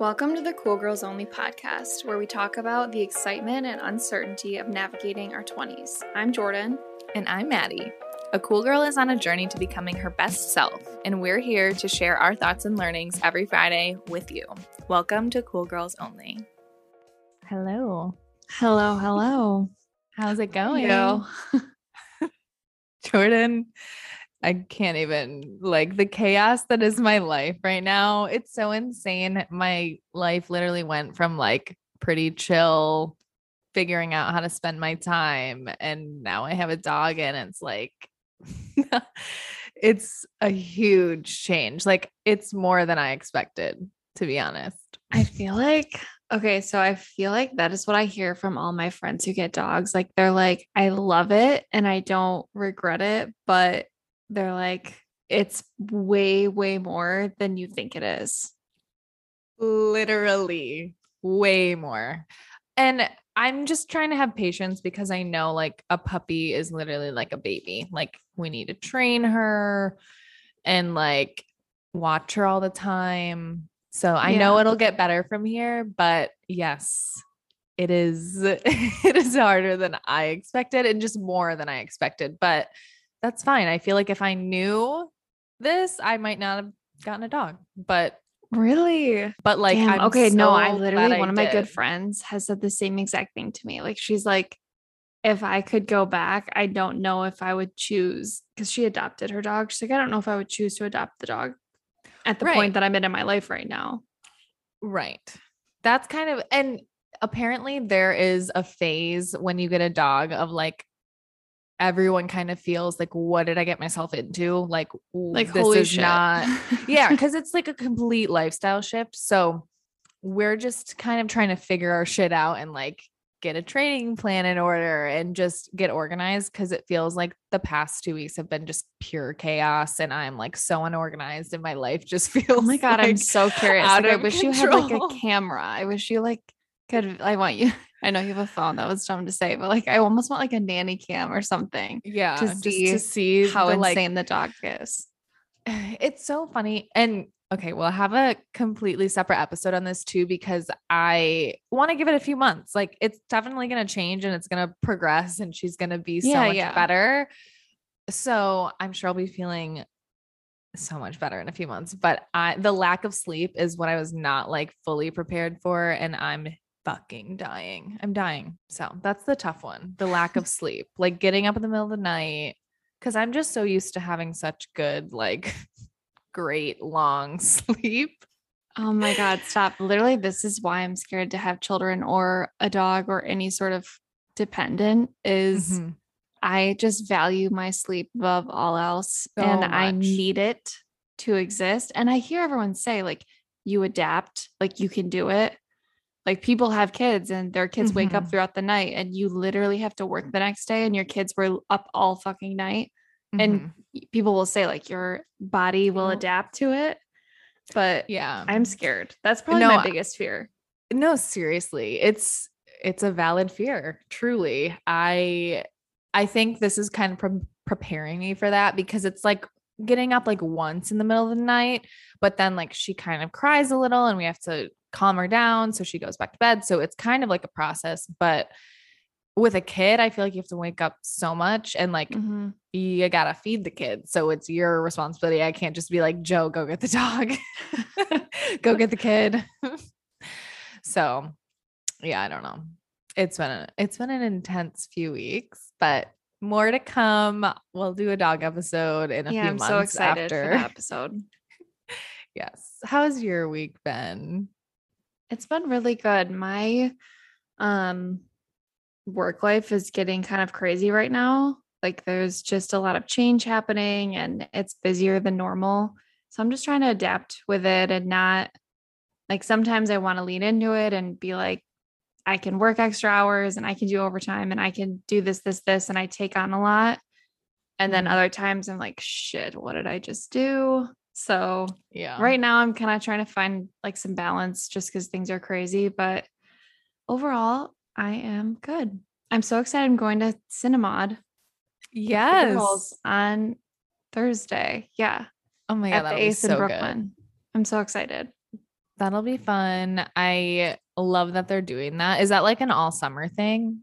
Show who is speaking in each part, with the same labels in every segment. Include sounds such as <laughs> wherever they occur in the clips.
Speaker 1: Welcome to the Cool Girls Only podcast, where we talk about the excitement and uncertainty of navigating our 20s. I'm Jordan.
Speaker 2: And I'm Maddie. A cool girl is on a journey to becoming her best self, and we're here to share our thoughts and learnings every Friday with you. Welcome to Cool Girls Only. Hello.
Speaker 1: Hello, hello.
Speaker 2: How's it going?
Speaker 1: Yo. <laughs> <laughs>
Speaker 2: Jordan, I can't even like the chaos that is my life right now. It's so insane. My life literally went from like pretty chill, figuring out how to spend my time. And now I have a dog, and it's like, <laughs> it's a huge change. Like, it's more than I expected, to be honest.
Speaker 1: I feel like, okay, so I feel like that is what I hear from all my friends who get dogs. Like, they're like, I love it and I don't regret it, but they're like, it's way, way more than you think it is.
Speaker 2: literally way more. And I'm just trying to have patience because I know like a puppy is literally like a baby. Like we need to train her and like watch her all the time. So I know it'll get better from here, but yes, it is <laughs> it is harder than I expected and just more than I expected, but that's fine. I feel like if I knew this, I might not have gotten a dog. But
Speaker 1: Really?
Speaker 2: but like
Speaker 1: Damn, okay, no, I literally
Speaker 2: glad I
Speaker 1: one of my good friends has said the same exact thing to me. Like she's like, if I could go back, I don't know if I would choose because she adopted her dog. She's like, I don't know if I would choose to adopt the dog at the
Speaker 2: Right.
Speaker 1: point that I'm in in my life right now.
Speaker 2: Right. That's kind of and apparently there is a phase when you get a dog of like everyone kind of feels like what did I get myself into? Like
Speaker 1: Like
Speaker 2: this
Speaker 1: holy
Speaker 2: is
Speaker 1: shit.
Speaker 2: not <laughs> yeah, because it's like a complete lifestyle shift. So we're just kind of trying to figure our shit out and like get a training plan in order and just get organized because it feels like the past two weeks have been just pure chaos and I'm like so unorganized and my life just feels <laughs>
Speaker 1: oh my god, I'm so curious.
Speaker 2: out
Speaker 1: Like, I wish you had like a camera. I wish you like could I want you. <laughs> I know you have a phone. That was dumb to say, but like I almost want like a nanny cam or something.
Speaker 2: yeah
Speaker 1: to
Speaker 2: just
Speaker 1: see
Speaker 2: to see
Speaker 1: How
Speaker 2: the, like,
Speaker 1: insane the dog is. <sighs>
Speaker 2: it's so funny and okay we'll have a completely separate episode on this too because i want to give it a few months like it's definitely going to change and it's going to progress and she's going to be so
Speaker 1: Yeah,
Speaker 2: much
Speaker 1: yeah.
Speaker 2: better so i'm sure i'll be feeling so much better in a few months but i the lack of sleep is what i was not like fully prepared for and i'm fucking dying i'm dying so that's the tough one the lack of sleep like getting up in the middle of the night because i'm just so used to having such good like <laughs> great long <laughs> sleep
Speaker 1: Oh my God, stop. Literally, this is why I'm scared to have children or a dog or any sort of dependent is
Speaker 2: Mhm.
Speaker 1: I just value my sleep above all else
Speaker 2: So
Speaker 1: and I need it to exist. And I hear everyone say like you adapt, like you can do it. Like people have kids and their kids wake up
Speaker 2: Mhm.
Speaker 1: throughout the night and you literally have to work the next day and your kids were up all fucking night and
Speaker 2: Mhm.
Speaker 1: y- people will say like your body will adapt to it. But
Speaker 2: yeah
Speaker 1: I'm scared. That's probably
Speaker 2: No,
Speaker 1: my biggest fear.
Speaker 2: no seriously it's it's a valid fear truly i i think this is kind of pre- preparing me for that because it's like getting up like once in the middle of the night but then like she kind of cries a little and we have to calm her down so she goes back to bed so it's kind of like a process but with a kid i feel like you have to wake up so much and like
Speaker 1: Mhm.
Speaker 2: you gotta feed the kid. So it's your responsibility. I can't just be like, Joe, go get the dog. <laughs> go get the kid. <laughs> so yeah, I don't know. It's been a, it's been an intense few weeks, but more to come. We'll do a dog episode in a
Speaker 1: Yeah,
Speaker 2: few
Speaker 1: I'm
Speaker 2: months
Speaker 1: so excited
Speaker 2: after.
Speaker 1: for the episode. <laughs>
Speaker 2: yes. How's your week been?
Speaker 1: It's been really good. My um work life is getting kind of crazy right now. Like there's just a lot of change happening and it's busier than normal. So I'm just trying to adapt with it and not like sometimes I want to lean into it and be like I can work extra hours and I can do overtime and I can do this this this and I take on a lot. And then
Speaker 2: Mhm.
Speaker 1: other times I'm like shit, what did I just do? So
Speaker 2: Yeah.
Speaker 1: right now i'm kind of trying to find like some balance just because things are crazy but overall i am good i'm so excited i'm going to cinemod
Speaker 2: Yes.
Speaker 1: on thursday yeah
Speaker 2: Oh my
Speaker 1: at
Speaker 2: god,
Speaker 1: the
Speaker 2: that was
Speaker 1: ace in
Speaker 2: so
Speaker 1: brooklyn i'm so excited
Speaker 2: That'll be fun. I love that they're doing that. Is that like an all summer thing?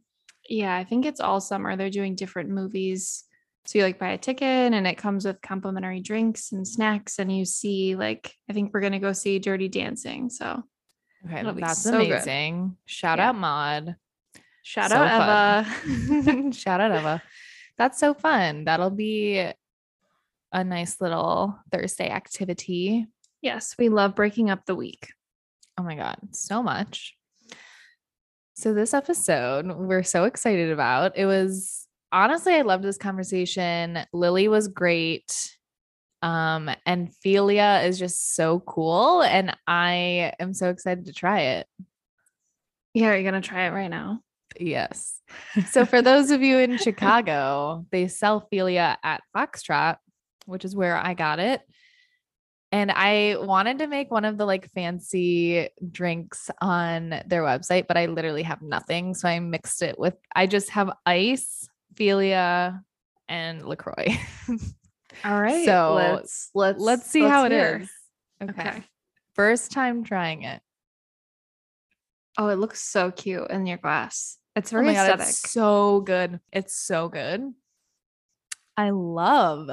Speaker 1: Yeah, I think it's all summer. They're doing different movies. So you like buy a ticket and it comes with complimentary drinks and snacks. And you see, like, I think we're going to go see Dirty Dancing. So
Speaker 2: Okay, that's
Speaker 1: so good.
Speaker 2: amazing. Shout
Speaker 1: Yeah.
Speaker 2: out Mod.
Speaker 1: shout
Speaker 2: So
Speaker 1: out. Eva. <laughs>
Speaker 2: Shout out Eva. That's so fun. That'll be a nice little Thursday activity.
Speaker 1: yes, we love breaking up the week.
Speaker 2: Oh my God, so much. So, this episode we're so excited about. It was honestly, I loved this conversation. Lily was great. Um, and Figlia is just so cool. And I am so excited to try it.
Speaker 1: Yeah, are you're going to try it right now.
Speaker 2: Yes. So, for those of you in <laughs> Chicago, they sell Figlia at Foxtrot, which is where I got it. And I wanted to make one of the like fancy drinks on their website, but I literally have nothing. So I mixed it with, I just have ice, Figlia, and LaCroix. <laughs>
Speaker 1: All right.
Speaker 2: So,
Speaker 1: let's let's
Speaker 2: Let's see how it
Speaker 1: hear.
Speaker 2: is.
Speaker 1: Okay.
Speaker 2: First time trying it.
Speaker 1: Oh, it looks so cute in your glass. It's
Speaker 2: Oh
Speaker 1: very
Speaker 2: God,
Speaker 1: aesthetic.
Speaker 2: it's so good. It's so good. I love.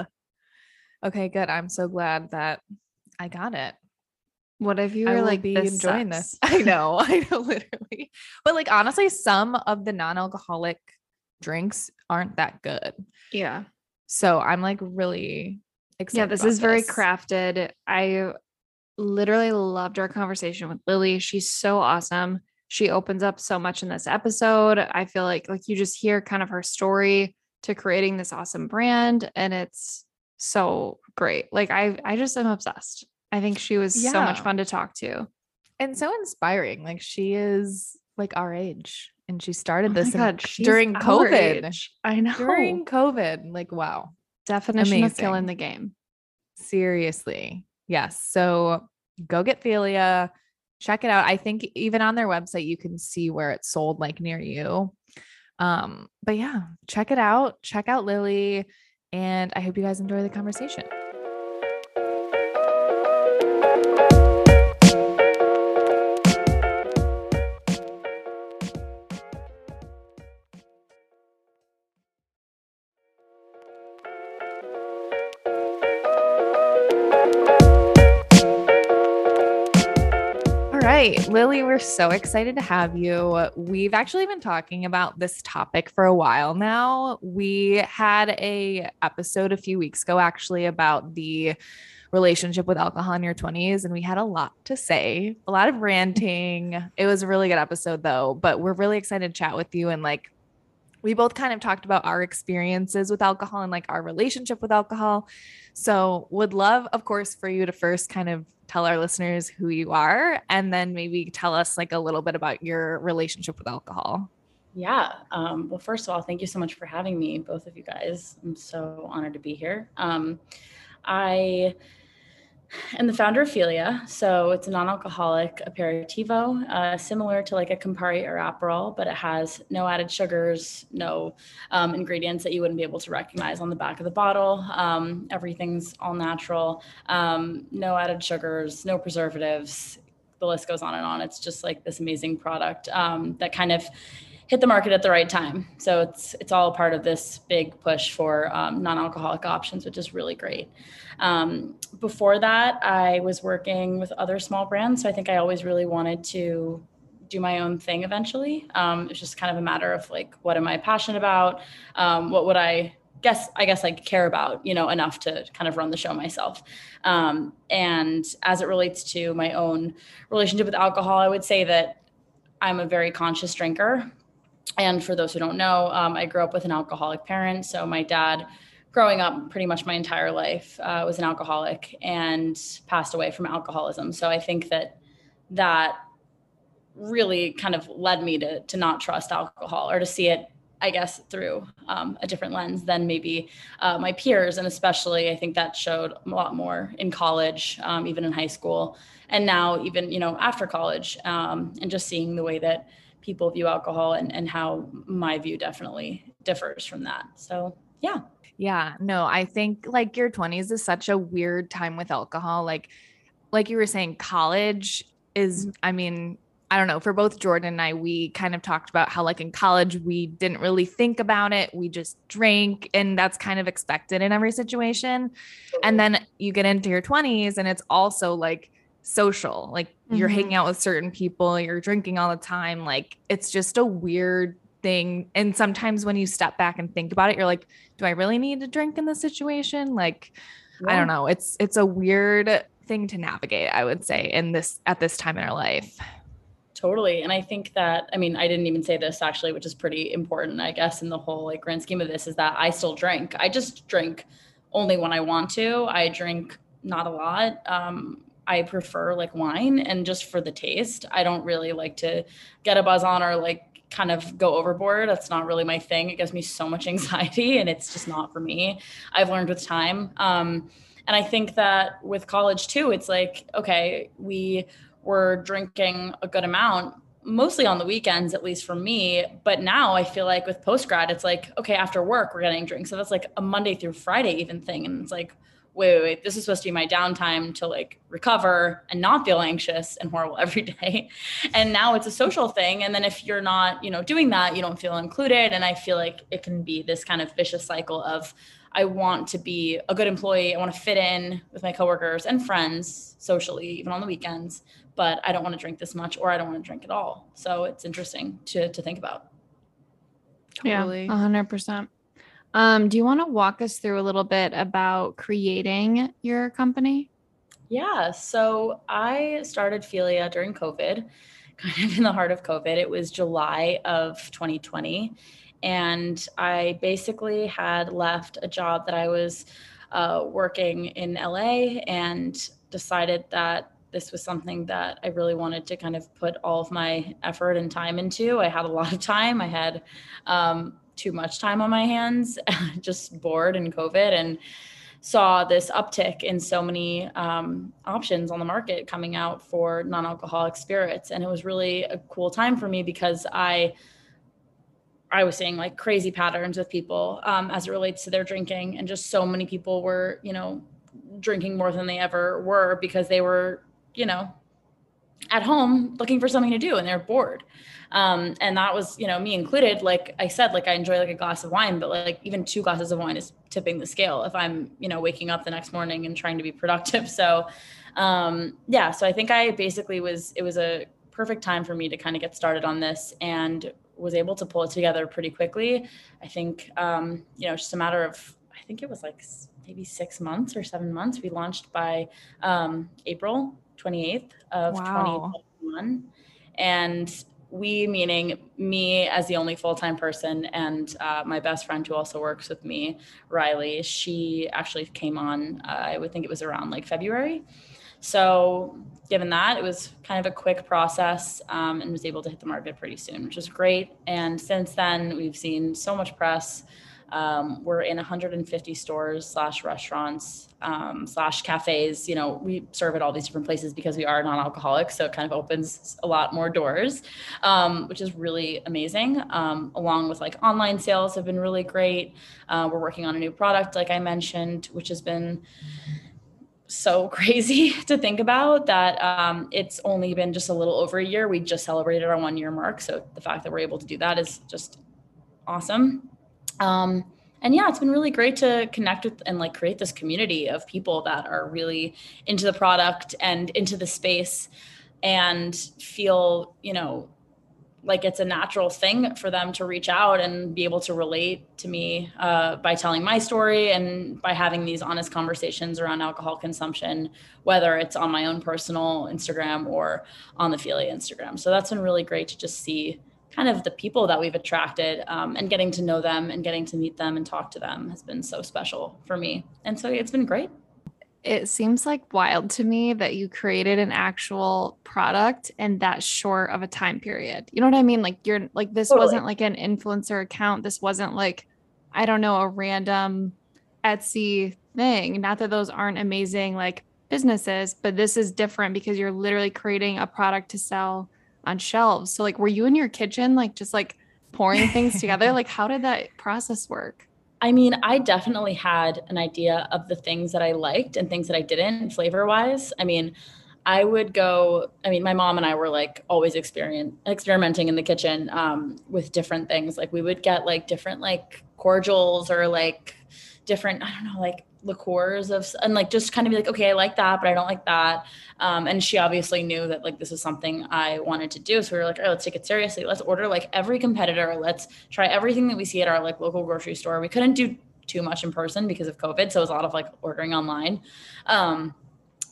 Speaker 2: Okay, good. I'm so glad that I got it.
Speaker 1: what if you were like
Speaker 2: be
Speaker 1: this
Speaker 2: enjoying
Speaker 1: sucks?
Speaker 2: this. <laughs> I know, <laughs> I know, literally. But like honestly, some of the non-alcoholic drinks aren't that good.
Speaker 1: Yeah.
Speaker 2: So I'm like really excited.
Speaker 1: Yeah, this is very crafted. I literally loved our conversation with Lily. She's so awesome. She opens up so much in this episode. I feel like like you just hear kind of her story to creating this awesome brand and it's so great. Like I I just am obsessed. I think she was so much fun to talk to.
Speaker 2: and so inspiring. Like she is like our age, and she started
Speaker 1: Oh
Speaker 2: this
Speaker 1: God,
Speaker 2: during COVID.
Speaker 1: I know.
Speaker 2: During COVID, like wow.
Speaker 1: definition of killing
Speaker 2: amazing.
Speaker 1: the game.
Speaker 2: Seriously. Yes. So go get Figlia. Check it out. I think even on their website, you can see where it's sold like near you. Um, but yeah, check it out. Check out Lily. And I hope you guys enjoy the conversation. Right, Lily, we're so excited to have you. We've actually been talking about this topic for a while now. We had a episode a few weeks ago actually about the relationship with alcohol in your 20s and we had a lot to say, a lot of ranting. It was a really good episode though, but we're really excited to chat with you and like we both kind of talked about our experiences with alcohol and like our relationship with alcohol. So, would love, of course, for you to first kind of tell our listeners who you are and then maybe tell us like a little bit about your relationship with alcohol.
Speaker 3: Yeah. Um, well, first of all, thank you so much for having me, both of you guys. I'm so honored to be here. Um, I am the founder of Figlia. So it's a non alcoholic aperitivo, uh, similar to like a Campari or Aperol, but it has no added sugars, no um, ingredients that you wouldn't be able to recognize on the back of the bottle. Um, everything's all natural, um, no added sugars, no preservatives. The list goes on and on. It's just like this amazing product um, that kind of hit the market at the right time. So it's it's all part of this big push for um, non-alcoholic options, which is really great. Um, before that, I was working with other small brands, so I think I always really wanted to do my own thing eventually. Um, it's just kind of a matter of like, what am I passionate about? Um, what would I guess I guess I care about, you know, enough to kind of run the show myself. Um, and as it relates to my own relationship with alcohol, I would say that I'm a very conscious drinker. And for those who don't know, um, I grew up with an alcoholic parent. So my dad, growing up pretty much my entire life, uh, was an alcoholic and passed away from alcoholism. So I think that that really kind of led me to to not trust alcohol or to see it I guess through um, a different lens than maybe uh, my peers, and especially I think that showed a lot more in college, um, even in high school, and now even you know after college, um, and just seeing the way that people view alcohol and, and how my view definitely differs from that. So yeah,
Speaker 2: Yeah, no, I think like your 20s is such a weird time with alcohol. Like, like you were saying, college is,
Speaker 1: Mm-hmm.
Speaker 2: I mean, I don't know, for both Jordan and I, we kind of talked about how, like, in college, we didn't really think about it. We just drank, and that's kind of expected in every situation. And then you get into your 20s, and it's also like social, like, you're
Speaker 1: Mhm.
Speaker 2: hanging out with certain people, you're drinking all the time. Like, it's just a weird thing. And sometimes when you step back and think about it, you're like, do I really need to drink in this situation? Like, I don't know. It's it's a weird thing to navigate, I would say, in this at this time in our life.
Speaker 3: Totally. And I think that, I mean, I didn't even say this actually, which is pretty important, I guess, in the whole like grand scheme of this is that I still drink. I just drink only when I want to. I drink not a lot. Um, I prefer like wine and just for the taste. I don't really like to get a buzz on or like kind of go overboard. That's not really my thing. It gives me so much anxiety <laughs> and it's just not for me. I've learned with time. Um, and I think that with college too, it's like, okay, we were drinking a good amount mostly on the weekends at least for me but now i feel like with post grad it's like okay after work we're getting drinks so that's like a monday through friday even thing and it's like wait, wait, wait this is supposed to be my downtime to like recover and not feel anxious and horrible <laughs> every day and now it's a social thing and then if you're not you know doing that you don't feel included and i feel like it can be this kind of vicious cycle of I want to be a good employee. I want to fit in with my coworkers and friends socially, even on the weekends. But I don't want to drink this much, or I don't want to drink at all. So it's interesting to to think about.
Speaker 2: Totally.
Speaker 1: Yeah, hundred percent. Um, do you want to walk us through a little bit about creating your company?
Speaker 3: Yeah. So I started Figlia during COVID, <laughs> kind of in the heart of COVID. It was July of 2020. And I basically had left a job that I was uh, working in LA and decided that this was something that I really wanted to kind of put all of my effort and time into. I had a lot of time. I had um, too much time on my hands, <laughs> just bored and COVID, and saw this uptick in so many um, options on the market coming out for non-alcoholic spirits, and it was really a cool time for me because I. I was seeing like crazy patterns with people um, as it relates to their drinking, and just so many people were, you know, drinking more than they ever were because they were, you know, at home looking for something to do and they're bored. Um, and that was, you know, me included. Like I said, like I enjoy like a glass of wine, but like even two glasses of wine is tipping the scale if I'm, you know, waking up the next morning and trying to be productive. <laughs> So, um, yeah, so I think I basically was, it was a perfect time for me to kind of get started on this and was able to pull it together pretty quickly. I think, um, you know, just a matter of, I think it was like maybe six months or seven months. We launched by um, April 28th of
Speaker 2: Wow.
Speaker 3: 2021. And we, meaning me as the only full time person, and uh, my best friend who also works with me, Riley, she actually came on, uh, I would think it was around like February. So, given that, it was kind of a quick process um, and was able to hit the market pretty soon, which was great. And since then, we've seen so much press. Um, we're in 150 stores slash restaurants um, slash cafes. You know, we serve at all these different places because we are non-alcoholic, so it kind of opens a lot more doors, um, which is really amazing. Um, along with like online sales have been really great. Uh, we're working on a new product, like I mentioned, which has been so <laughs> crazy to think about that um, it's only been just a little over a year. We just celebrated our one year mark. So the fact that we're able to do that is just awesome. Um, and yeah, it's been really great to connect with and like create this community of people that are really into the product and into the space and feel, you know, like it's a natural thing for them to reach out and be able to relate to me uh, by telling my story and by having these honest conversations around alcohol consumption, whether it's on my own personal Instagram or on the Figlia Instagram. So that's been really great to just see kind of the people that we've attracted um, and getting to know them and getting to meet them and talk to them has been so special for me. And so it's been great.
Speaker 1: It seems like wild to me that you created an actual product in that short of a time period. You know what I mean? Like you're like this
Speaker 3: Totally.
Speaker 1: wasn't like an influencer account. This wasn't like I don't know, a random Etsy thing. Not that those aren't amazing like businesses, but this is different because you're literally creating a product to sell on shelves. So like were you in your kitchen like just like pouring things <laughs> together? Like how did that process work?
Speaker 3: I mean, I definitely had an idea of the things that I liked and things that I didn't flavor wise. I mean, I would go. I mean, my mom and I were like always experiment experimenting in the kitchen um, with different things. Like we would get like different like cordials or like different I don't know like liqueurs of and like just kind of be like okay i like that but i don't like that. Um, and she obviously knew that like this is something i wanted to do so we were like all right let's take it seriously. Let's order like every competitor. Let's try everything that we see at our like local grocery store. We couldn't do too much in person because of covid so it was a lot of like ordering online. Um,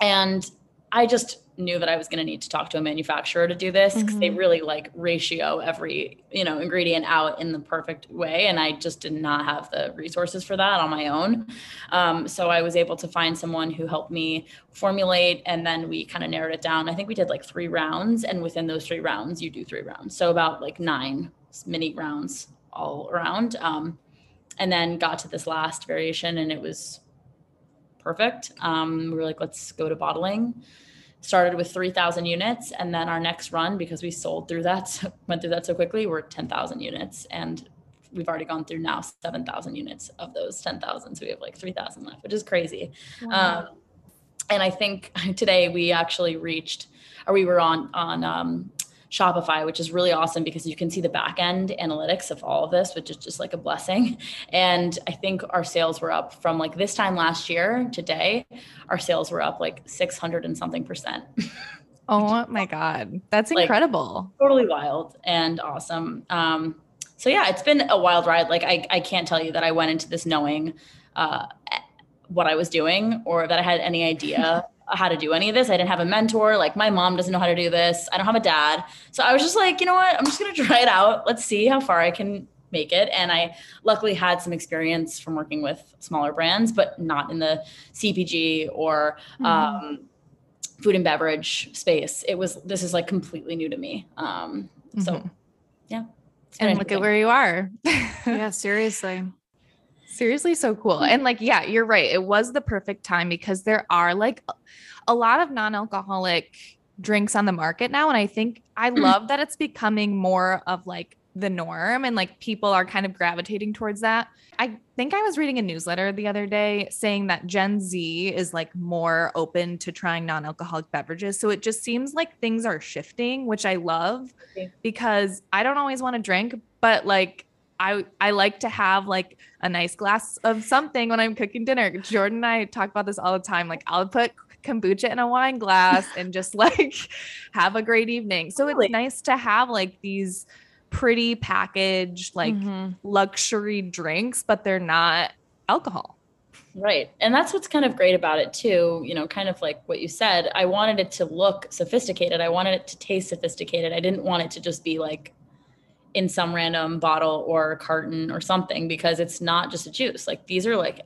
Speaker 3: and i just knew that I was going to need to talk to a manufacturer to do this because mm-hmm. they really like ratio every, you know, ingredient out in the perfect way. And I just did not have the resources for that on my own. Um, so I was able to find someone who helped me formulate and then we kind of narrowed it down. I think we did like three rounds and within those three rounds, you do three rounds. So about like nine mini rounds all around. Um, and then got to this last variation and it was perfect. Um, we were like, let's go to bottling started with 3,000 units. And then our next run, because we sold through that, <laughs> went through that so quickly, we're 10,000 units. And we've already gone through now 7,000 units of those 10,000. So we have like 3,000 left, which is crazy. Wow. Um, and I think <laughs> today we actually reached, or we were on, on, um, Shopify, which is really awesome because you can see the back end analytics of all of this, which is just like a blessing. And I think our sales were up from like this time last year today, our sales were up like 600 and something percent. <laughs>
Speaker 2: oh my God. That's incredible.
Speaker 3: Like, totally wild and awesome. Um, so yeah, it's been a wild ride. Like I, I can't tell you that I went into this knowing uh, what I was doing or that I had any idea <laughs> how to do any of this. I didn't have a mentor. Like my mom doesn't know how to do this. I don't have a dad. So I was just like, you know what? I'm just going to try it out. Let's see how far I can make it. And I luckily had some experience from working with smaller brands, but not in the CPG or mm-hmm. um, food and beverage space. It was, this is like completely new to me. Um, mm-hmm. So yeah.
Speaker 2: And look at where you are.
Speaker 1: yeah, seriously.
Speaker 2: Seriously, so cool. And like, yeah, you're right. It was the perfect time because there are like a lot of non alcoholic drinks on the market now. And I think I mm. love that it's becoming more of like the norm and like people are kind of gravitating towards that. I think I was reading a newsletter the other day saying that Gen Z is like more open to trying non alcoholic beverages. So it just seems like things are shifting, which I love okay. because I don't always want to drink, but like I I like to have like a nice glass of something when I'm cooking dinner. Jordan and I talk about this all the time. Like I'll put kombucha in a wine glass and just <laughs> like have a great evening. So it's nice to have like these pretty packaged like mm-hmm. luxury drinks, but they're not alcohol.
Speaker 3: Right. And that's what's kind of great about it too, you know, kind of like what you said. I wanted it to look sophisticated. I wanted it to taste sophisticated. I didn't want it to just be like in some random bottle or carton or something because it's not just a juice. Like these are like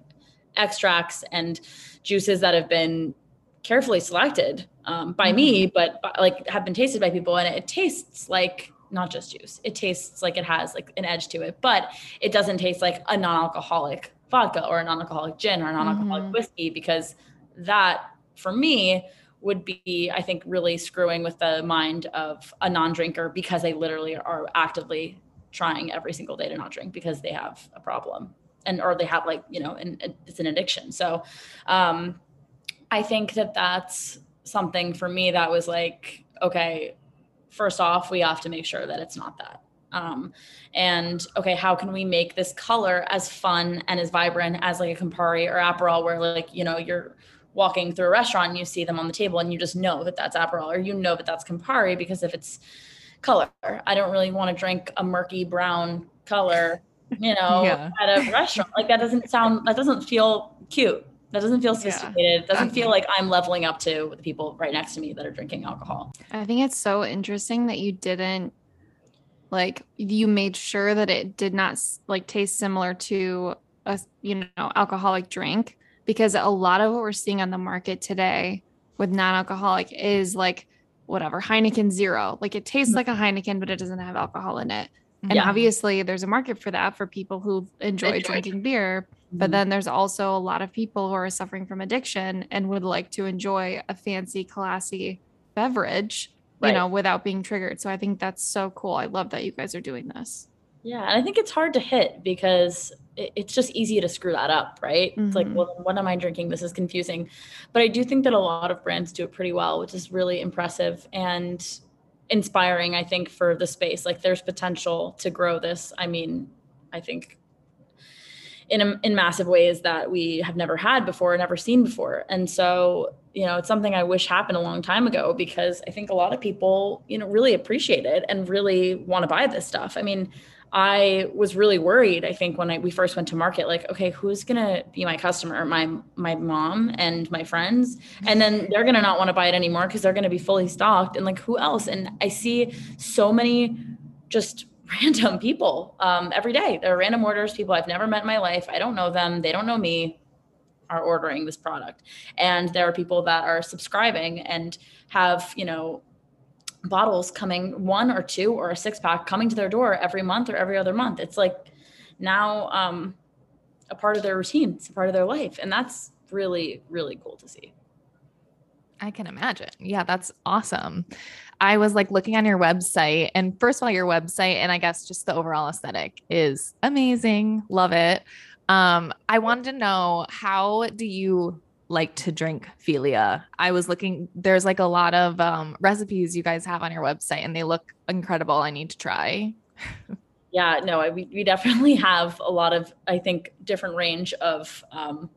Speaker 3: extracts and juices that have been carefully selected um, by mm-hmm. me, but like have been tasted by people, and it, it tastes like not just juice. It tastes like it has like an edge to it, but it doesn't taste like a non-alcoholic vodka or a non-alcoholic gin or a non-alcoholic mm-hmm. whiskey because that for me would be, I think, really screwing with the mind of a non drinker because they literally are actively trying every single day to not drink because they have a problem and or they have like you know an, it's an addiction. So um i think that that's something for me that was like okay first off we have to make sure that it's not that. Um, and okay how can we make this color as fun and as vibrant as like a campari or aperol where like you know you're walking through a restaurant and you see them on the table and you just know that that's Aperol or you know that that's Campari because if it's color, I don't really want to drink a murky brown color, you know, <laughs> yeah. at a restaurant. Like that doesn't sound, that doesn't feel cute. That doesn't feel sophisticated. Yeah. It doesn't um, feel like I'm leveling up to the people right next to me that are drinking alcohol.
Speaker 1: I think it's so interesting that you didn't like you made sure that it did not like taste similar to a you know alcoholic drink because a lot of what we're seeing on the market today with non-alcoholic is like whatever Heineken Zero. Like it tastes like a Heineken, but it doesn't have alcohol in it. And yeah. obviously, there's a market for that for people who enjoy, enjoy. drinking beer. Mm-hmm. But then there's also a lot of people who are suffering from addiction and would like to enjoy a fancy, classy beverage, right. you know, without being triggered. So I think that's so cool. I love that you guys are doing this.
Speaker 3: Yeah, and I think it's hard to hit because it's just easy to screw that up, right? Mm-hmm. It's like, mm-hmm. well, what am I drinking? This is confusing. But I do think that a lot of brands do it pretty well, which is really impressive and inspiring, I think, for the space. Like there's potential to grow this. I mean, I think in a, in massive ways that we have never had before, never seen before. And so, you know, it's something I wish happened a long time ago because I think a lot of people, you know, really appreciate it and really want to buy this stuff. I mean, I was really worried. I think when I, we first went to market, like, okay, who's gonna be my customer? My my mom and my friends, and then they're gonna not want to buy it anymore because they're gonna be fully stocked. And like, who else? And I see so many just <laughs> random people um, every day. There are random orders, people I've never met in my life. I don't know them. They don't know me. Are ordering this product, and there are people that are subscribing and have you know bottles coming one or two or a six pack coming to their door every month or every other month. It's like now um, a part of their routine it's a part of their life and that's really really cool to see.
Speaker 2: I can imagine. Yeah that's awesome. I was like looking on your website and first of all your website and i guess just the overall aesthetic is amazing. Love it. Um, i wanted to know how do you like to drink Figlia. I was looking, there's like a lot of um, recipes you guys have on your website and they look incredible. I need to try.
Speaker 3: yeah, no, I, we, we definitely have a lot of, I think, different range of um,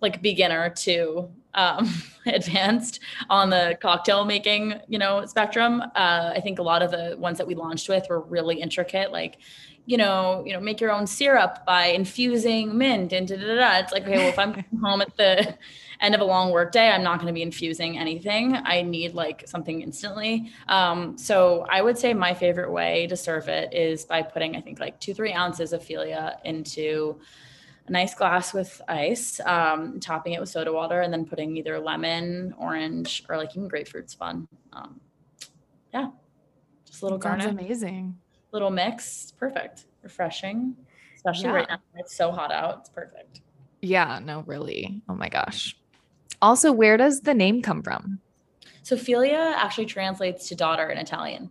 Speaker 3: like beginner to um, <laughs> advanced on the cocktail making, you know, spectrum. Uh, I think a lot of the ones that we launched with were really intricate, like you know, you know, make your own syrup by infusing mint and da, da, da, It's like, okay, well, if I'm <laughs> home at the end of a long work day, I'm not going to be infusing anything. I need like something instantly. Um, so I would say my favorite way to serve it is by putting, I think, like two, three ounces of Figlia into a nice glass with ice, um, topping it with soda water, and then putting either lemon, orange, or like even grapefruit's fun. Um, yeah, just a little garnish.
Speaker 2: Sounds amazing
Speaker 3: little mix. Perfect. Refreshing. Especially yeah. right now. It's so hot out. It's perfect.
Speaker 2: Yeah, no, really. Oh my gosh. Also, where does the name come from?
Speaker 3: So Figlia actually translates to daughter in Italian.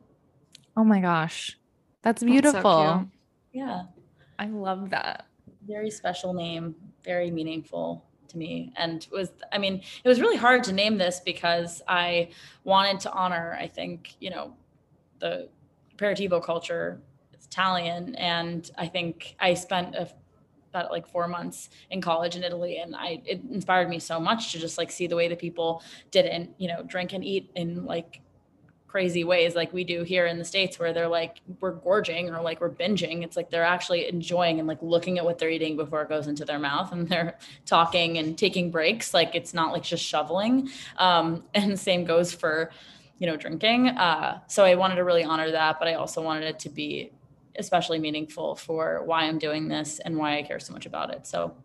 Speaker 2: Oh my gosh. That's beautiful. That's so
Speaker 3: yeah.
Speaker 2: I love that.
Speaker 3: Very special name, very meaningful to me. And it was I mean, it was really hard to name this because I wanted to honor, I think, you know, the aperitivo culture. It's Italian, and I think I spent a, about like four months in college in Italy, and I it inspired me so much to just like see the way that people didn't, you know, drink and eat in like crazy ways like we do here in the states where they're like we're gorging or like we're binging it's like they're actually enjoying and like looking at what they're eating before it goes into their mouth and they're <laughs> talking and taking breaks like it's not like just shoveling um, <laughs> and same goes for you know, drinking. Uh, so I wanted to really honor that, but I also wanted it to be especially meaningful for why I'm doing this and why I care so much about it. So,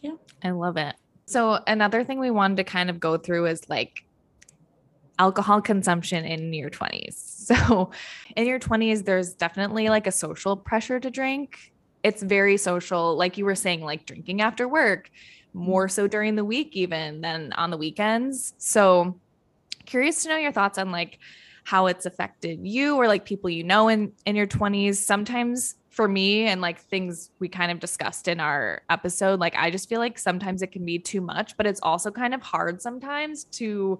Speaker 3: yeah.
Speaker 2: I love it. So, another thing we wanted to kind of go through is like alcohol consumption in your 20s. <laughs> So, in your 20s, there's definitely like a social pressure to drink. It's very social, like you were saying, like drinking after work, more so during the week, even than on the weekends. So, curious to know your thoughts on like how it's affected you or like people you know in in your 20s sometimes for me and like things we kind of discussed in our episode like i just feel like sometimes it can be too much but it's also kind of hard sometimes to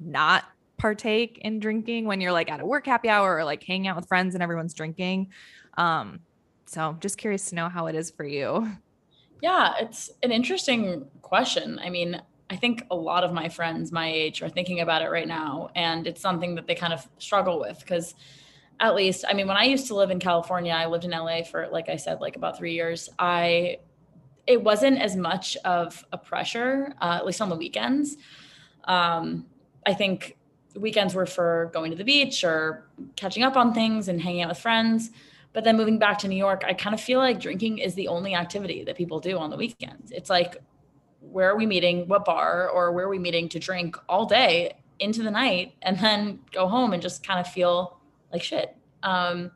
Speaker 2: not partake in drinking when you're like at a work happy hour or like hanging out with friends and everyone's drinking um so just curious to know how it is for you
Speaker 3: yeah it's an interesting question i mean I think a lot of my friends my age are thinking about it right now. And it's something that they kind of struggle with because, at least, I mean, when I used to live in California, I lived in LA for, like I said, like about three years. I, it wasn't as much of a pressure, uh, at least on the weekends. Um, I think weekends were for going to the beach or catching up on things and hanging out with friends. But then moving back to New York, I kind of feel like drinking is the only activity that people do on the weekends. It's like where are we meeting, what bar, or where are we meeting to drink all day into the night, and then go home and just kind of feel like shit. Um,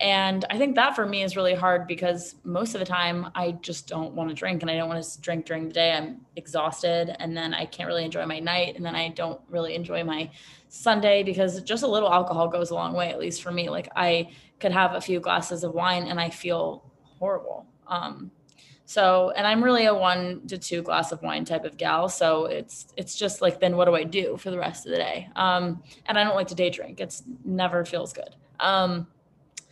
Speaker 3: And I think that for me is really hard because most of the time I just don't want to drink and I don't want to drink during the day. I'm exhausted and then I can't really enjoy my night and then I don't really enjoy my Sunday because just a little alcohol goes a long way, at least for me. Like I could have a few glasses of wine and I feel horrible. Um, so, and I'm really a one to two glass of wine type of gal. So it's it's just like then what do I do for the rest of the day? Um, and I don't like to day drink. It's never feels good. Um,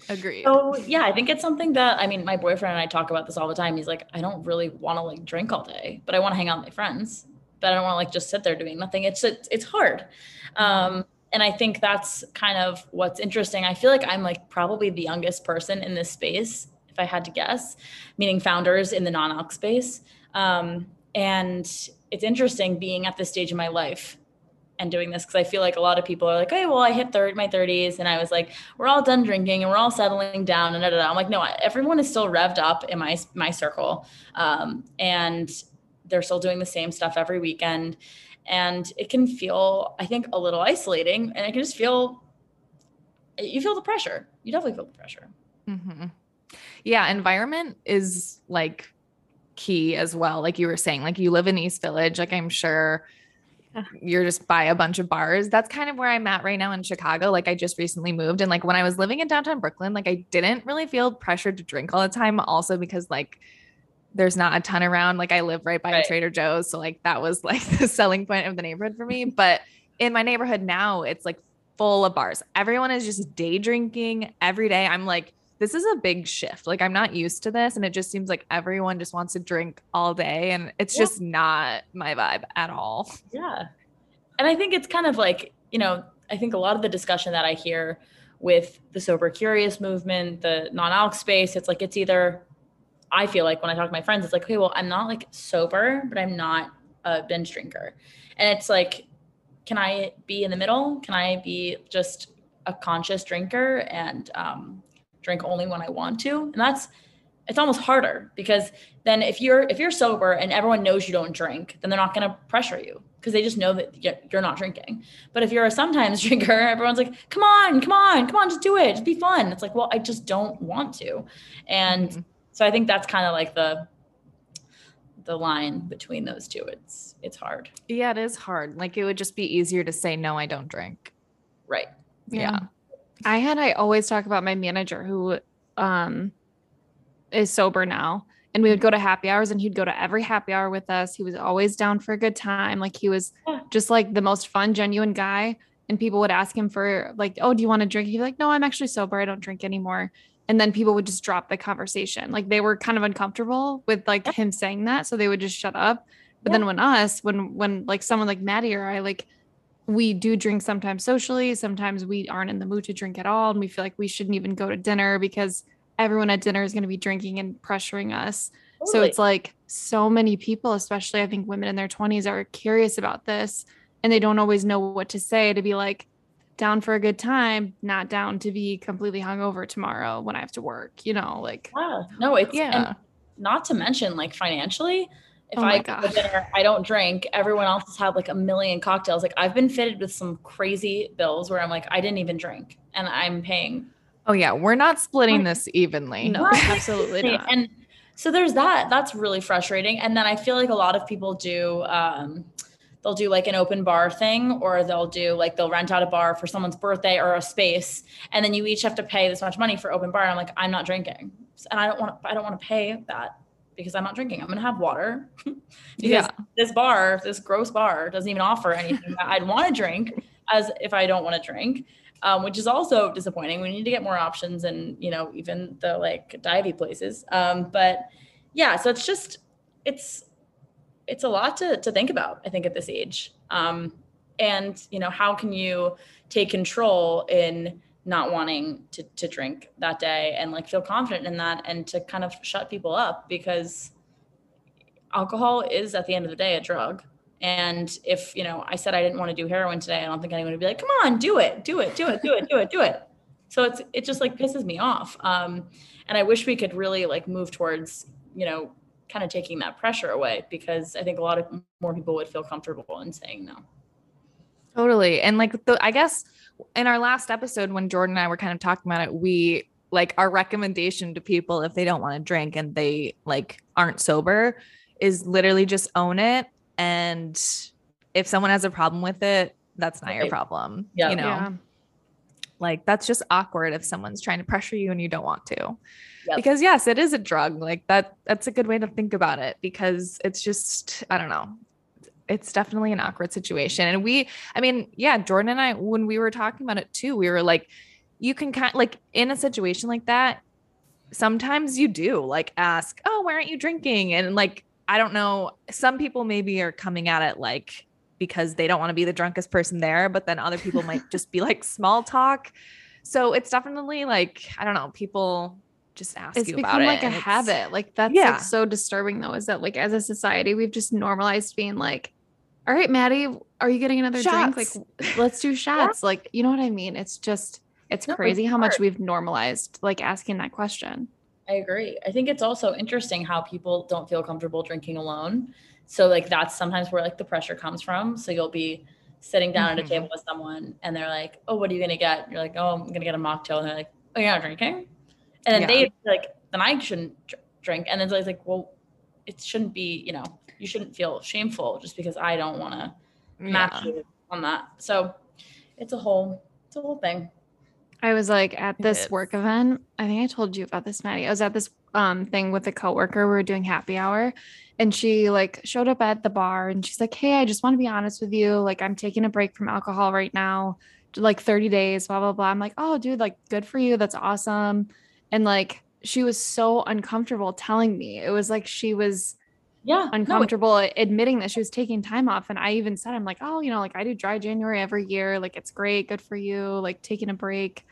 Speaker 2: Agreed.
Speaker 3: so yeah, I think it's something that I mean, my boyfriend and I talk about this all the time. He's like, I don't really want to like drink all day, but I want to hang out with my friends. But I don't want to like just sit there doing nothing. It's it's, it's hard. Um, and I think that's kind of what's interesting. I feel like I'm like probably the youngest person in this space, if I had to guess, meaning founders in the non-alc space. Um, and it's interesting being at this stage in my life and doing this because I feel like a lot of people are like, hey, well, I hit third my 30s, and I was like, we're all done drinking and we're all settling down, and da, da, da. I'm like, no, everyone is still revved up in my my circle, um, and they're still doing the same stuff every weekend, and it can feel, I think, a little isolating, and I can just feel, you feel the pressure. You definitely feel the pressure.
Speaker 2: Mm-hmm. Yeah, environment is like key as well. Like you were saying, like you live in East Village, like I'm sure you're just by a bunch of bars. That's kind of where I'm at right now in Chicago. Like I just recently moved and like when I was living in downtown Brooklyn, like I didn't really feel pressured to drink all the time also because like there's not a ton around. Like I live right by
Speaker 3: Right.
Speaker 2: a Trader Joe's, so like that was like <laughs> the selling point of the neighborhood for me, <laughs> but in my neighborhood now, it's like full of bars. Everyone is just day drinking every day. I'm like this is a big shift. Like I'm not used to this and it just seems like everyone just wants to drink all day and it's
Speaker 3: Yeah.
Speaker 2: just not my vibe at all.
Speaker 3: Yeah. And I think it's kind of like, you know, I think a lot of the discussion that I hear with the sober curious movement, the non-alc space, it's like it's either I feel like when I talk to my friends, it's like, okay, well, I'm not like sober, but I'm not a binge drinker. And it's like, can I be in the middle? Can I be just a conscious drinker and um, drink only when I want to? And that's it's almost harder because then if you're if you're sober and everyone knows you don't drink, then they're not going to pressure you because they just know that you're not drinking. But if you're a sometimes <laughs> drinker, everyone's like, "Come on, come on, come on, just do it, just be fun." It's like, well, I just don't want to, and
Speaker 2: Mhm.
Speaker 3: so I think that's kind of like the the line between those two. It's it's hard,
Speaker 2: Yeah, it is hard. Like it would just be easier to say no, I don't drink.
Speaker 3: right?
Speaker 2: Yeah.
Speaker 1: I had I always talk about my manager who um is sober now. And we would go to happy hours and he'd go to every happy hour with us. He was always down for a good time. Like he was just like the most fun, genuine guy. And people would ask him for like, oh, do you want to drink? He'd be like, no, I'm actually sober. I don't drink anymore. And then people would just drop the conversation. Like they were kind of uncomfortable with like him saying that. So they would just shut up. But
Speaker 3: Yeah.
Speaker 1: then when us, when when like someone like Maddie or I like we do drink sometimes socially. Sometimes we aren't in the mood to drink at all. And we feel like we shouldn't even go to dinner because everyone at dinner is going to be drinking and pressuring us. So it's like so many people, especially I think women in their 20s, are curious about this and they don't always know what to say to be like down for a good time, not down to be completely hungover tomorrow when I have to work, you know, like
Speaker 3: yeah, no, it's
Speaker 2: Yeah.
Speaker 3: and not to mention like financially. If
Speaker 1: Oh
Speaker 3: I go to dinner, I don't drink. Everyone else has had like a million cocktails. Like I've been fitted with some crazy bills where I'm like, I didn't even drink, and I'm paying
Speaker 2: Oh yeah, we're not splitting
Speaker 3: Right.
Speaker 2: this evenly.
Speaker 1: no, <laughs>
Speaker 3: Right.
Speaker 1: absolutely not.
Speaker 3: And so there's that. That's really frustrating. And then I feel like a lot of people do um they'll do like an open bar thing or they'll do like they'll rent out a bar for someone's birthday or a space and then you each have to pay this much money for open bar. And I'm like, I'm not drinking. And I don't want to I don't want to pay that because I'm not drinking. I'm gonna have water. <laughs> because
Speaker 2: Yeah.
Speaker 3: this bar, this gross bar, doesn't even offer anything that I'd want to drink as if I don't want to drink. Um, which is also disappointing. We need to get more options and you know, even the like divey places. Um, but yeah, so it's just it's it's a lot to to think about, I think, at this age. Um, and you know, how can you take control in not wanting to to drink that day and like feel confident in that and to kind of shut people up because alcohol is at the end of the day a drug. And if, you know, I said I didn't want to do heroin today, I don't think anyone would be like, come on, do it, do it, do it, do it, do it, do it. So it's it just like pisses me off. Um, and I wish we could really like move towards, you know, kind of taking that pressure away because I think a lot of more people would feel comfortable in saying no.
Speaker 2: Totally. And like the I guess in our last episode when Jordan and I were kind of talking about it, we like our recommendation to people if they don't want to drink and they like aren't sober is literally just own it and if someone has a problem with it that's not your problem
Speaker 3: Yeah.
Speaker 2: you know
Speaker 1: Yeah.
Speaker 2: like that's just awkward if someone's trying to pressure you and you don't want to
Speaker 3: Yep.
Speaker 2: because yes it is a drug like that that's a good way to think about it because it's just i don't know it's definitely an awkward situation and we i mean yeah jordan and i when we were talking about it too we were like you can kind like in a situation like that sometimes you do like ask oh why aren't you drinking and like i don't know some people maybe are coming at it like because they don't want to be the drunkest person there but then other people might <laughs> just be like small talk so it's definitely like i don't know people just ask
Speaker 1: It's
Speaker 2: you about
Speaker 1: become
Speaker 2: it
Speaker 1: like a habit. Like that's
Speaker 2: Yeah.
Speaker 1: like so disturbing though, is that like as a society, we've just normalized being like, all right, Maddie, are you getting another drink? Like let's do <laughs> shots. Like, you know what I mean? It's just it's
Speaker 3: No, it's
Speaker 1: crazy how much we've normalized like asking that question.
Speaker 3: I agree. I think it's also interesting how people don't feel comfortable drinking alone. So like that's sometimes where like the pressure comes from. So you'll be sitting down at
Speaker 2: Mhm.
Speaker 3: a table with someone and they're like, "Oh, what are you gonna get?" And you're like, "Oh, I'm gonna get a mocktail." And they're like, "Oh, you're not drinking?" And then
Speaker 2: Yeah.
Speaker 3: they like, "Then I shouldn't drink." And then it's like, "Well, it shouldn't be. You know, you shouldn't feel shameful just because I don't want to match you on that." So it's a whole, it's a whole thing.
Speaker 1: I was like at this work event. I think I told you about this, Maddie. I was at this um thing with a coworker. We were doing happy hour and she like showed up at the bar and she's like, Hey, I just want to be honest with you. Like, I'm taking a break from alcohol right now, like 30 days, blah, blah, blah. I'm like, Oh, dude, like good for you. That's awesome. And like she was so uncomfortable telling me. It was like she was
Speaker 3: Yeah, no, it-
Speaker 1: uncomfortable admitting that she was taking time off. And I even said, I'm like, oh, you know, like I do dry January every year. Like it's great. Good for you. Like taking a break.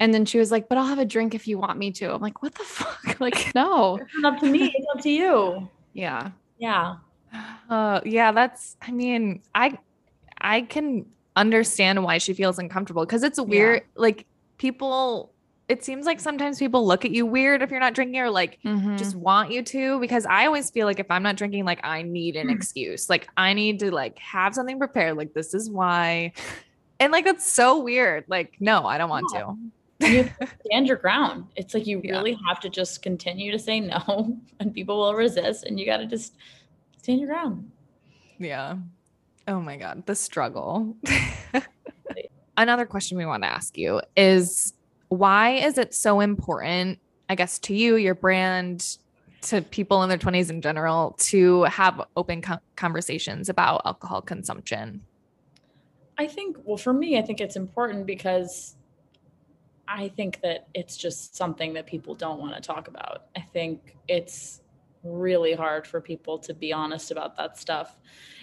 Speaker 1: And then she was like, but I'll have a drink if you want me to. I'm like, what the <laughs> fuck? <laughs> Like, no.
Speaker 3: it's not up to me. It's up to you.
Speaker 1: Yeah.
Speaker 3: Yeah. <sighs>
Speaker 2: Uh, yeah, that's. I mean, I, I can understand why she feels uncomfortable because it's weird. Like people, it seems like sometimes people look at you weird if you're not drinking or like
Speaker 1: Mhm.
Speaker 2: just want you to. Because I always feel like if I'm not drinking, like I need an
Speaker 3: Mm.
Speaker 2: excuse. Like I need to like have something prepared. Like this is why, and like that's so weird. Like no, I don't want
Speaker 3: Yeah.
Speaker 2: to.
Speaker 3: you <laughs> stand your ground. It's like you
Speaker 2: Yeah.
Speaker 3: really have to just continue to say no, <laughs> and people will resist, and you got to just stand your ground.
Speaker 2: Yeah. Oh my God, the struggle. <laughs> Another question we want to ask you is why is it so important, I guess, to you, your brand, to people in their 20s in general, to have open co- conversations about alcohol consumption?
Speaker 3: I think, well, for me, I think it's important because I think that it's just something that people don't want to talk about. I think it's really hard for people to be honest about that stuff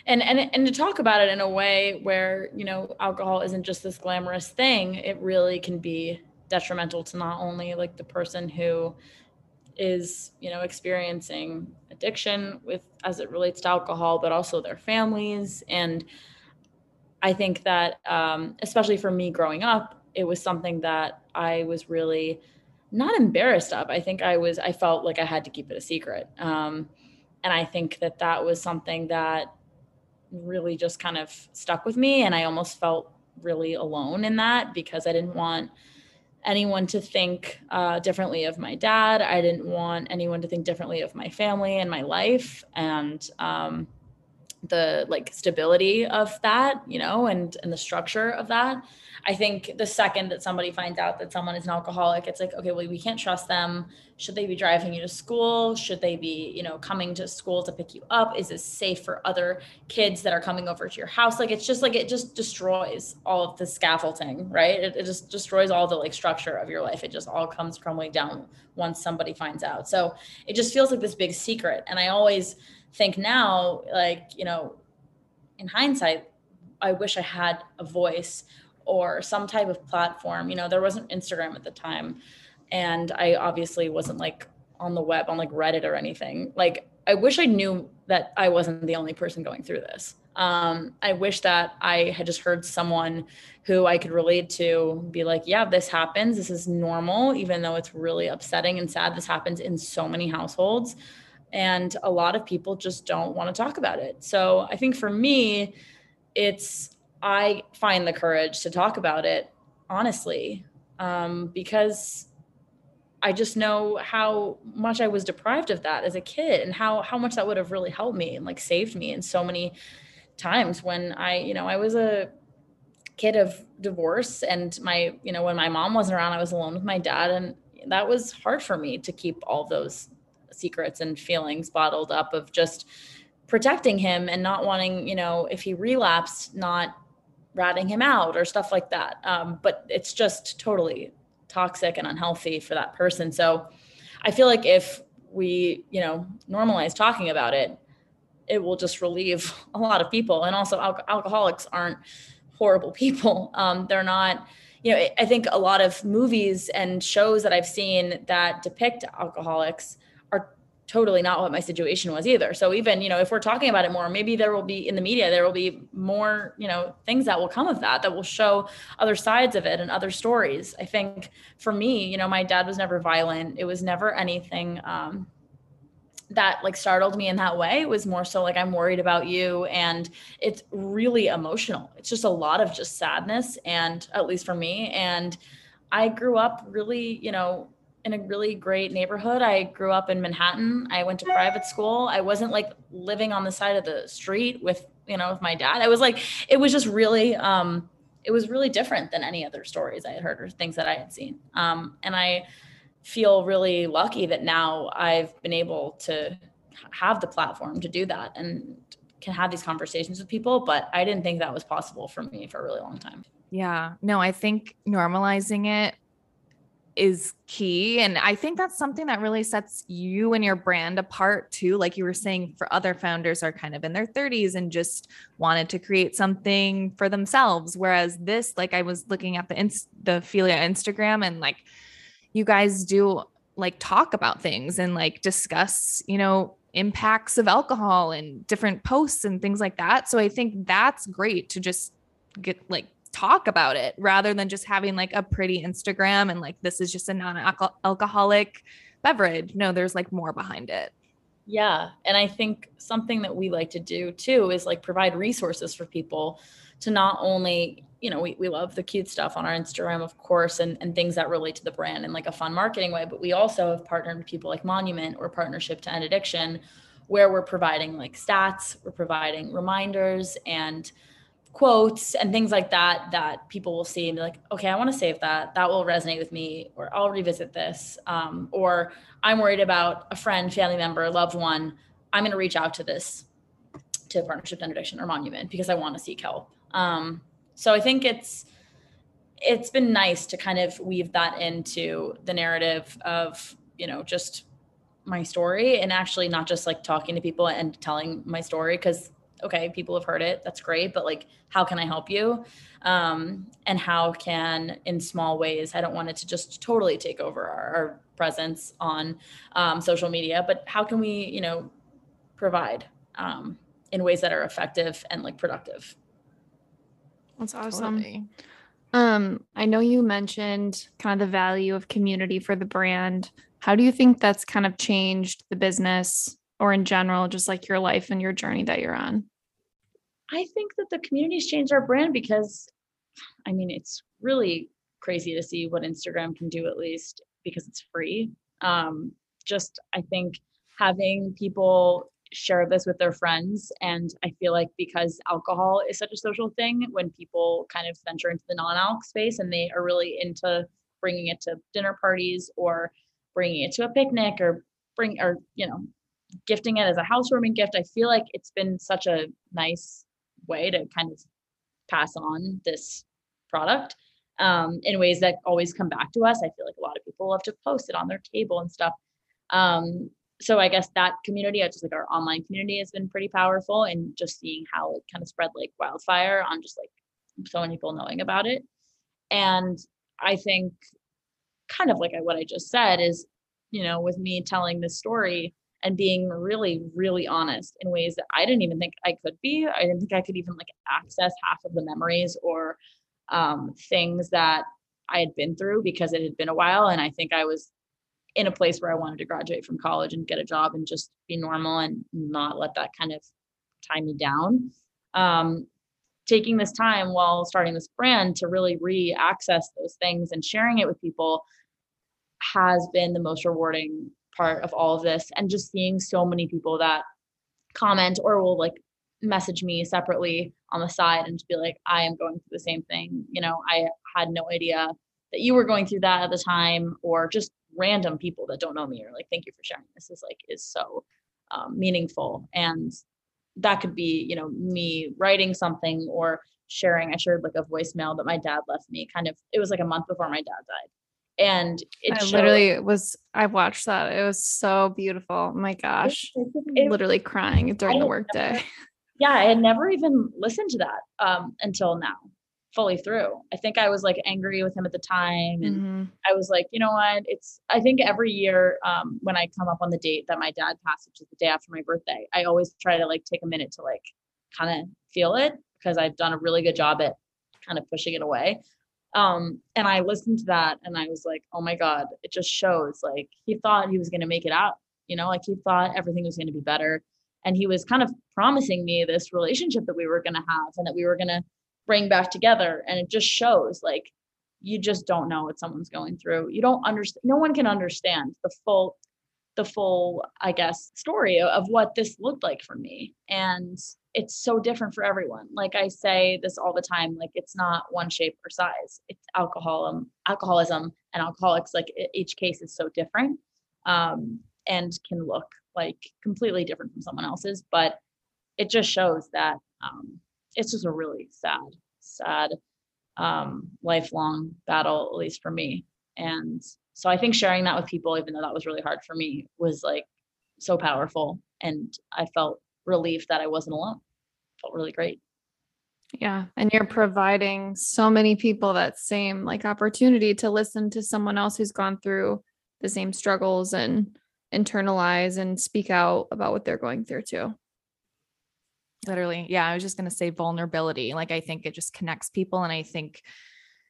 Speaker 3: and and and to talk about it in a way where you know alcohol isn't just this glamorous thing it really can be detrimental to not only like the person who is you know experiencing addiction with as it relates to alcohol but also their families. And i think that um, especially for me growing up it was something that i was really not embarrassed of. I think i was i felt like i had to keep it a secret. Um, and i think that that was something that really just kind of stuck with me and i almost felt really alone in that because i didn't want anyone to think uh, differently of my dad. I didn't want anyone to think differently of my family and my life and um, the like stability of that, you know, and and the structure of that. I think the second that somebody finds out that someone is an alcoholic, it's like, okay, well, we can't trust them. Should they be driving you to school? Should they be, you know, coming to school to pick you up? Is this safe for other kids that are coming over to your house? Like, it's just like it just destroys all of the scaffolding, right? It, it just destroys all the like structure of your life. It just all comes crumbling down once somebody finds out. So it just feels like this big secret. And I always think now, like, you know, in hindsight, I wish I had a voice or some type of platform. You know, there wasn't Instagram at the time. And I obviously wasn't like on the web, on like Reddit or anything. Like, I wish I knew that I wasn't the only person going through this. Um, I wish that I had just heard someone who I could relate to be like, yeah, this happens. This is normal, even though it's really upsetting and sad. This happens in so many households. And a lot of people just don't want to talk about it. So I think for me, it's I find the courage to talk about it honestly, um, because I just know how much I was deprived of that as a kid and how how much that would have really helped me and like saved me in so many times when I, you know, I was a kid of divorce and my, you know, when my mom wasn't around, I was alone with my dad and that was hard for me to keep all those secrets and feelings bottled up of just protecting him and not wanting, you know, if he relapsed, not ratting him out or stuff like that. Um, but it's just totally toxic and unhealthy for that person. So I feel like if we, you know, normalize talking about it, it will just relieve <laughs> a lot of people. And also, al- alcoholics aren't horrible people. <laughs> Um, they're not, you know, I think a lot of movies and shows that I've seen that depict alcoholics totally not what my situation was either. So even, you know, if we're talking about it more, maybe there will be in the media, there will be more, you know, things that will come of that, that will show other sides of it and other stories. I think for me, you know, my dad was never violent. It was never anything, um, that like startled me in that way it was more so like i'm worried about you and it's really emotional it's just a lot of just sadness and at least for me and i grew up really you know in a really great neighborhood. I grew up in Manhattan. I went to private school. I wasn't like living on the side of the street with, you know, with my dad. I was like, it was just really, um, it was really different than any other stories I had heard or things that I had seen. Um, and I feel really lucky that now I've been able to have the platform to do that and can have these conversations with people. But I didn't think that was possible for me for a really long time.
Speaker 2: Yeah. No, I think normalizing it is key. And I think that's something that really sets you and your brand apart too. Like you were saying, for other founders are kind of in their 30s and just wanted to create something for themselves. Whereas this, like I was looking at the the Figlia Instagram and like you guys do like talk about things and like discuss, you know, impacts of alcohol and different posts and things like that. So I think that's great to just get like talk about it rather than just having like a pretty Instagram and like this is just a non-alcoholic beverage. No, there's like more behind it.
Speaker 3: Yeah. And I think something that we like to do too is like provide resources for people to not only, you know, we, we love the cute stuff on our Instagram, of course, and, and things that relate to the brand in like a fun marketing way, but we also have partnered with people like Monument or Partnership to End Addiction, where we're providing like stats, we're providing reminders and quotes and things like that that people will see and be like okay i want to save that. That will resonate with me or i'll revisit this. Um, or i'm worried about a friend family member loved one. I'm going to reach out to this to partnership addiction or monument because i want to seek help. Um, so i think it's it's been nice to kind of weave that into the narrative of you know just my story and actually not just like talking to people and telling my story because okay, people have heard it. That's great. But like, how can I help you? Um, and how can, in small ways, I don't want it to just totally take over our, our presence on um, social media, but how can we, you know, provide um, in ways that are effective and like productive?
Speaker 1: That's awesome. Totally. Um, I know you mentioned kind of the value of community for the brand. How do you think that's kind of changed the business or in general, just like your life and your journey that you're on?
Speaker 3: I think that the community's changed our brand because, I mean, it's really crazy to see what Instagram can do, at least because it's free. Um, just, I think having people share this with their friends. And I feel like because alcohol is such a social thing, when people kind of venture into the non alc space and they are really into bringing it to dinner parties or bringing it to a picnic or bring, or, you know, gifting it as a housewarming gift, I feel like it's been such a nice way to kind of pass on this product um, in ways that always come back to us. I feel like a lot of people love to post it on their table and stuff. Um, so I guess that community, I just like our online community, has been pretty powerful, and just seeing how it kind of spread like wildfire on just like so many people knowing about it. And I think, kind of like what I just said, is you know, with me telling this story, and being really, really honest in ways that I didn't even think I could be. I didn't think I could even like access half of the memories or um, things that I had been through because it had been a while. And I think I was in a place where I wanted to graduate from college and get a job and just be normal and not let that kind of tie me down. Um, taking this time while starting this brand to really re access those things and sharing it with people has been the most rewarding part of all of this and just seeing so many people that comment or will like message me separately on the side and to be like i am going through the same thing you know i had no idea that you were going through that at the time or just random people that don't know me or like thank you for sharing this is like is so um, meaningful. And that could be you know me writing something or sharing i shared like a voicemail that my dad left me kind of it was like a month before my dad died and it
Speaker 1: I
Speaker 3: showed-
Speaker 1: literally was I watched that. It was so beautiful. Oh my gosh.
Speaker 3: it-
Speaker 1: literally crying during the workday. <laughs>
Speaker 3: yeah i had never even listened to that um until now fully through i think i was like angry with him at the time and
Speaker 1: Mhm.
Speaker 3: I was like, you know what? It's I think every year um, when I come up on the date that my dad passed, which is the day after my birthday, I always try to like take a minute to like kind of feel it because I've done a really good job at kind of pushing it away. Um, and I listened to that and I was like, oh my God, it just shows like he thought he was gonna make it out, you know, like he thought everything was gonna be better. And he was kind of promising me this relationship that we were gonna have and that we were gonna bring back together. And it just shows like you just don't know what someone's going through. You don't understand. No one can understand the full, the full, I guess, story of, what this looked like for me. And it's so different for everyone. Like I say this all the time. Like it's not one shape or size. It's alcoholism, alcoholism, and alcoholics. Like each case is so different, um, and can look like completely different from someone else's. But it just shows that um, it's just a really sad, sad um, lifelong battle, at least for me. And so I think sharing that with people, even though that was really hard for me, was like so powerful. And I felt relief that I wasn't alone. Felt really great.
Speaker 1: Yeah. And you're providing so many people that same like opportunity to listen to someone else who's gone through the same struggles and internalize and speak out about what they're going through too.
Speaker 2: Literally. Yeah. I was just going to say vulnerability. Like, I think it just connects people. And I think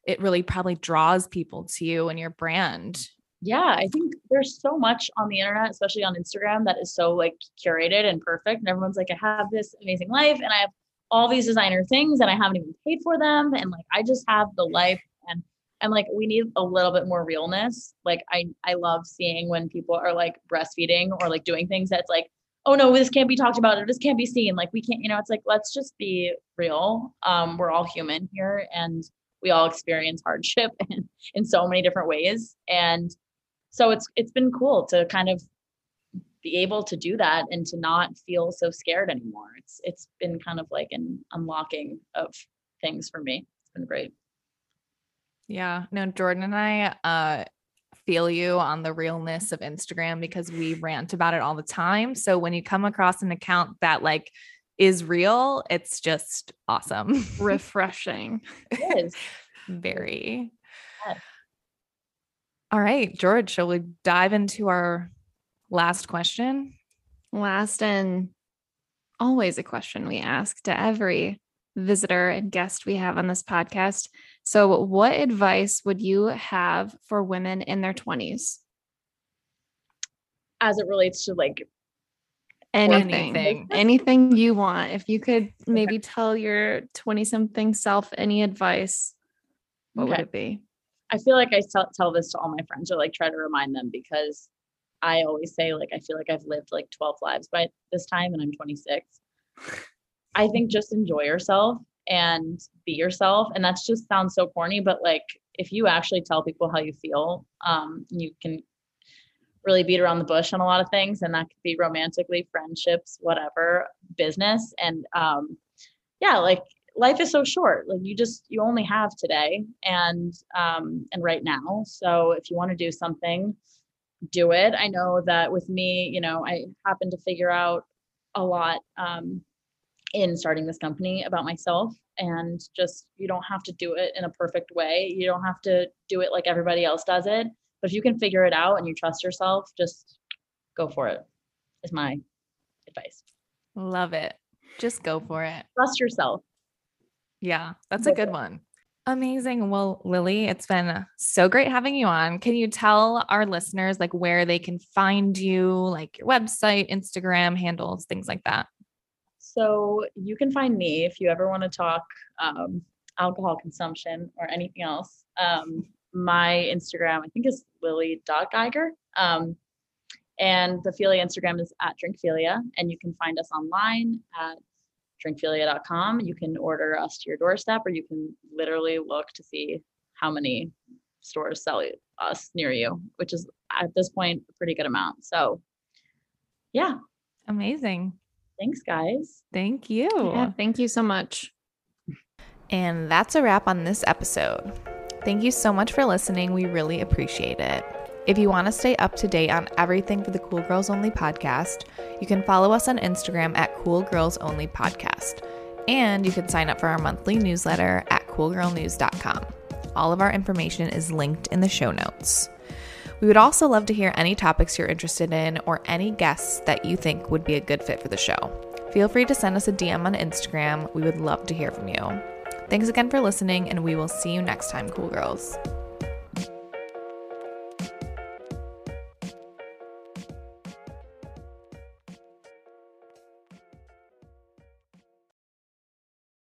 Speaker 2: it really probably draws people to you and your brand.
Speaker 3: Yeah, I think there's so much on the internet, especially on Instagram, that is so like curated and perfect. And everyone's like, I have this amazing life and I have all these designer things and I haven't even paid for them. And like I just have the life and and like we need a little bit more realness. Like I I love seeing when people are like breastfeeding or like doing things that's like, oh no, this can't be talked about or this can't be seen. Like we can't, you know, it's like let's just be real. Um, we're all human here and we all experience hardship <laughs> in, in so many different ways. And so it's it's been cool to kind of be able to do that and to not feel so scared anymore. It's it's been kind of like an unlocking of things for me. It's been great.
Speaker 2: Yeah. No, Jordan and I uh feel you on the realness of Instagram because we rant about it all the time. So when you come across an account that like is real, it's just awesome. <laughs>
Speaker 1: Refreshing.
Speaker 3: It is.
Speaker 2: Very.
Speaker 3: Yes.
Speaker 2: All right, George, shall we dive into our last question?
Speaker 1: Last and always a question we ask to every visitor and guest we have on this podcast. So, what advice would you have for women in their 20s?
Speaker 3: As it relates to like
Speaker 1: Anything,
Speaker 2: Anything. <laughs>
Speaker 1: anything you want. If you could maybe tell your 20 something self any advice, what would it be?
Speaker 3: I feel like I tell, tell this to all my friends or like try to remind them because I always say like I feel like I've lived like 12 lives by this time and I'm 26. I think just enjoy yourself and be yourself and that's just sounds so corny but like if you actually tell people how you feel um you can really beat around the bush on a lot of things and that could be romantically friendships whatever business. And um yeah like life is so short. Like you just you only have today and um and right now. So if you want to do something do it. I know that with me you know i happened to figure out a lot um in starting this company about myself and just you don't have to do it in a perfect way. You don't have to do it like everybody else does it but if you can figure it out and you trust yourself just go for it is my advice
Speaker 2: Love it. Just go for it.
Speaker 3: trust yourself
Speaker 2: Yeah, that's a good one. Amazing. Well, Lily, it's been so great having you on. Can you tell our listeners like where they can find you, like your website, Instagram handles, things like that?
Speaker 3: So you can find me if you ever want to talk um, alcohol consumption or anything else. Um, my Instagram, I think, is lily.geiger. Um, and the Figlia Instagram is at Drinkfiglia. And you can find us online at drinkfiglia.com. You can order us to your doorstep, or you can literally look to see how many stores sell us near you, which is at this point a pretty good amount. So, yeah.
Speaker 2: Amazing.
Speaker 3: Thanks, guys.
Speaker 2: Thank you.
Speaker 1: Yeah, thank you so much.
Speaker 2: And that's a wrap on this episode. Thank you so much for listening. We really appreciate it. If you want to stay up to date on everything for the Cool Girls Only podcast, you can follow us on Instagram at Cool Girls Only Podcast. And you can sign up for our monthly newsletter at coolgirlnews.com. All of our information is linked in the show notes. We would also love to hear any topics you're interested in or any guests that you think would be a good fit for the show. Feel free to send us a DM on Instagram. We would love to hear from you. Thanks again for listening, and we will see you next time, cool girls.